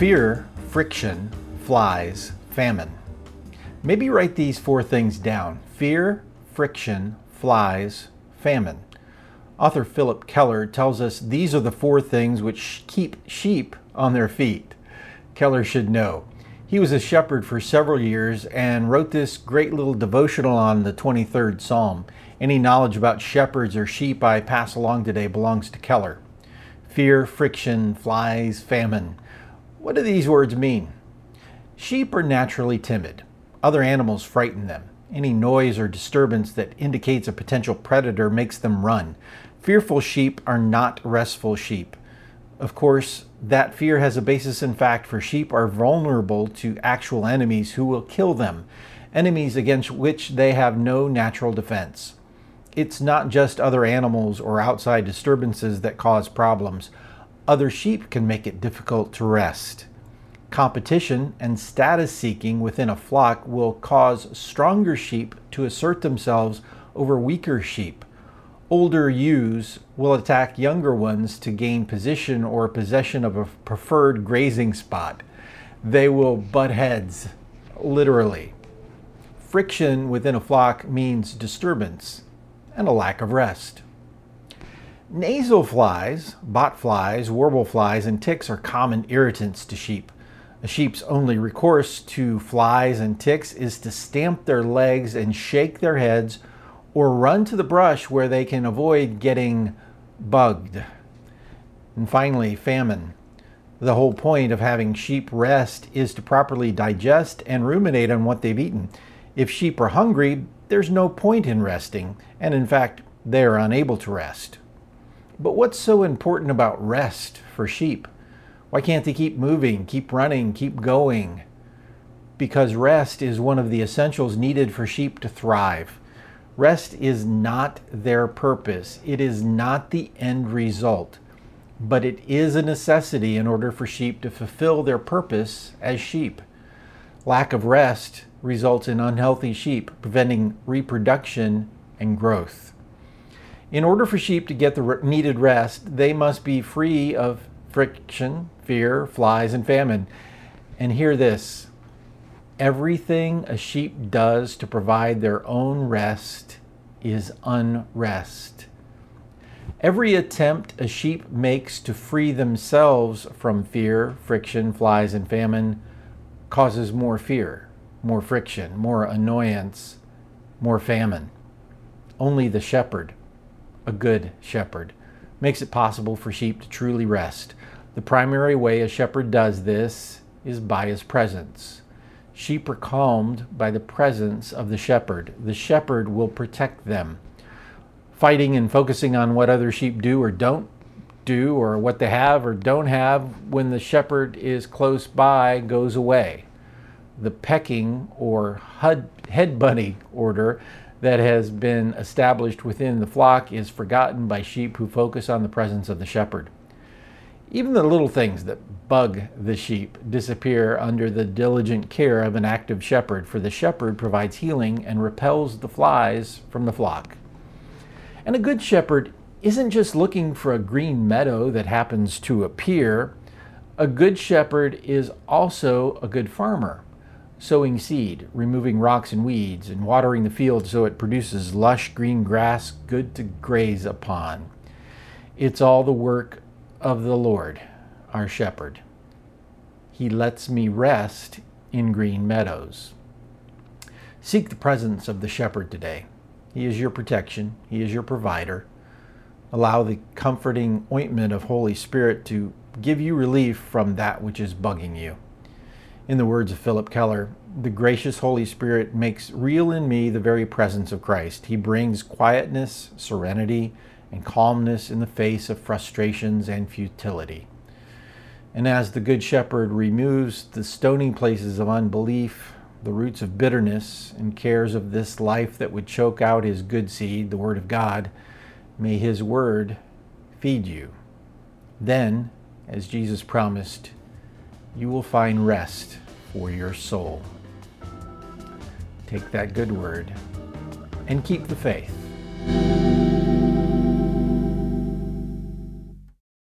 Fear, friction, flies, famine. Maybe write these four things down fear, friction, flies, famine. Author Phillip Keller tells us these are the four things which keep sheep on their feet. Keller should know. He was a shepherd for several years and wrote this great little devotional on the 23rd Psalm. Any knowledge about shepherds or sheep I pass along today belongs to Keller. Fear, friction, flies, famine. What do these words mean? Sheep are naturally timid. Other animals frighten them. Any noise or disturbance that indicates a potential predator makes them run. Fearful sheep are not restful sheep. Of course, that fear has a basis in fact, for sheep are vulnerable to actual enemies who will kill them, enemies against which they have no natural defense. It's not just other animals or outside disturbances that cause problems. Other sheep can make it difficult to rest. Competition and status seeking within a flock will cause stronger sheep to assert themselves over weaker sheep older ewes will attack younger ones to gain position or possession of a preferred grazing spot. They will butt heads, literally. Friction within a flock means disturbance and a lack of rest. Nasal flies, bot flies, warble flies, and ticks are common irritants to sheep. A sheep's only recourse to flies and ticks is to stamp their legs and shake their heads or run to the brush where they can avoid getting bugged. And finally, famine. The whole point of having sheep rest is to properly digest and ruminate on what they've eaten. If sheep are hungry, there's no point in resting, and in fact, they are unable to rest. But what's so important about rest for sheep? Why can't they keep moving, keep running, keep going? Because rest is one of the essentials needed for sheep to thrive. Rest is not their purpose, it is not the end result, but it is a necessity in order for sheep to fulfill their purpose as sheep. Lack of rest results in unhealthy sheep, preventing reproduction and growth. In order for sheep to get the needed rest, they must be free of friction, fear, flies, and famine. And hear this Everything a sheep does to provide their own rest is unrest. Every attempt a sheep makes to free themselves from fear, friction, flies, and famine causes more fear, more friction, more annoyance, more famine. Only the shepherd, a good shepherd, makes it possible for sheep to truly rest. The primary way a shepherd does this is by his presence. Sheep are calmed by the presence of the shepherd. The shepherd will protect them. Fighting and focusing on what other sheep do or don't do, or what they have or don't have when the shepherd is close by, goes away. The pecking or head bunny order that has been established within the flock is forgotten by sheep who focus on the presence of the shepherd. Even the little things that bug the sheep disappear under the diligent care of an active shepherd, for the shepherd provides healing and repels the flies from the flock. And a good shepherd isn't just looking for a green meadow that happens to appear. A good shepherd is also a good farmer, sowing seed, removing rocks and weeds, and watering the field so it produces lush green grass good to graze upon. It's all the work of the Lord, our shepherd. He lets me rest in green meadows. Seek the presence of the shepherd today. He is your protection, He is your provider. Allow the comforting ointment of Holy Spirit to give you relief from that which is bugging you. In the words of Phillip Keller, the gracious Holy Spirit makes real in me the very presence of Christ. He brings quietness, serenity, and calmness in the face of frustrations and futility. And as the Good Shepherd removes the stony places of unbelief, the roots of bitterness, and cares of this life that would choke out his good seed, the Word of God, may his Word feed you. Then, as Jesus promised, you will find rest for your soul. Take that good word and keep the faith.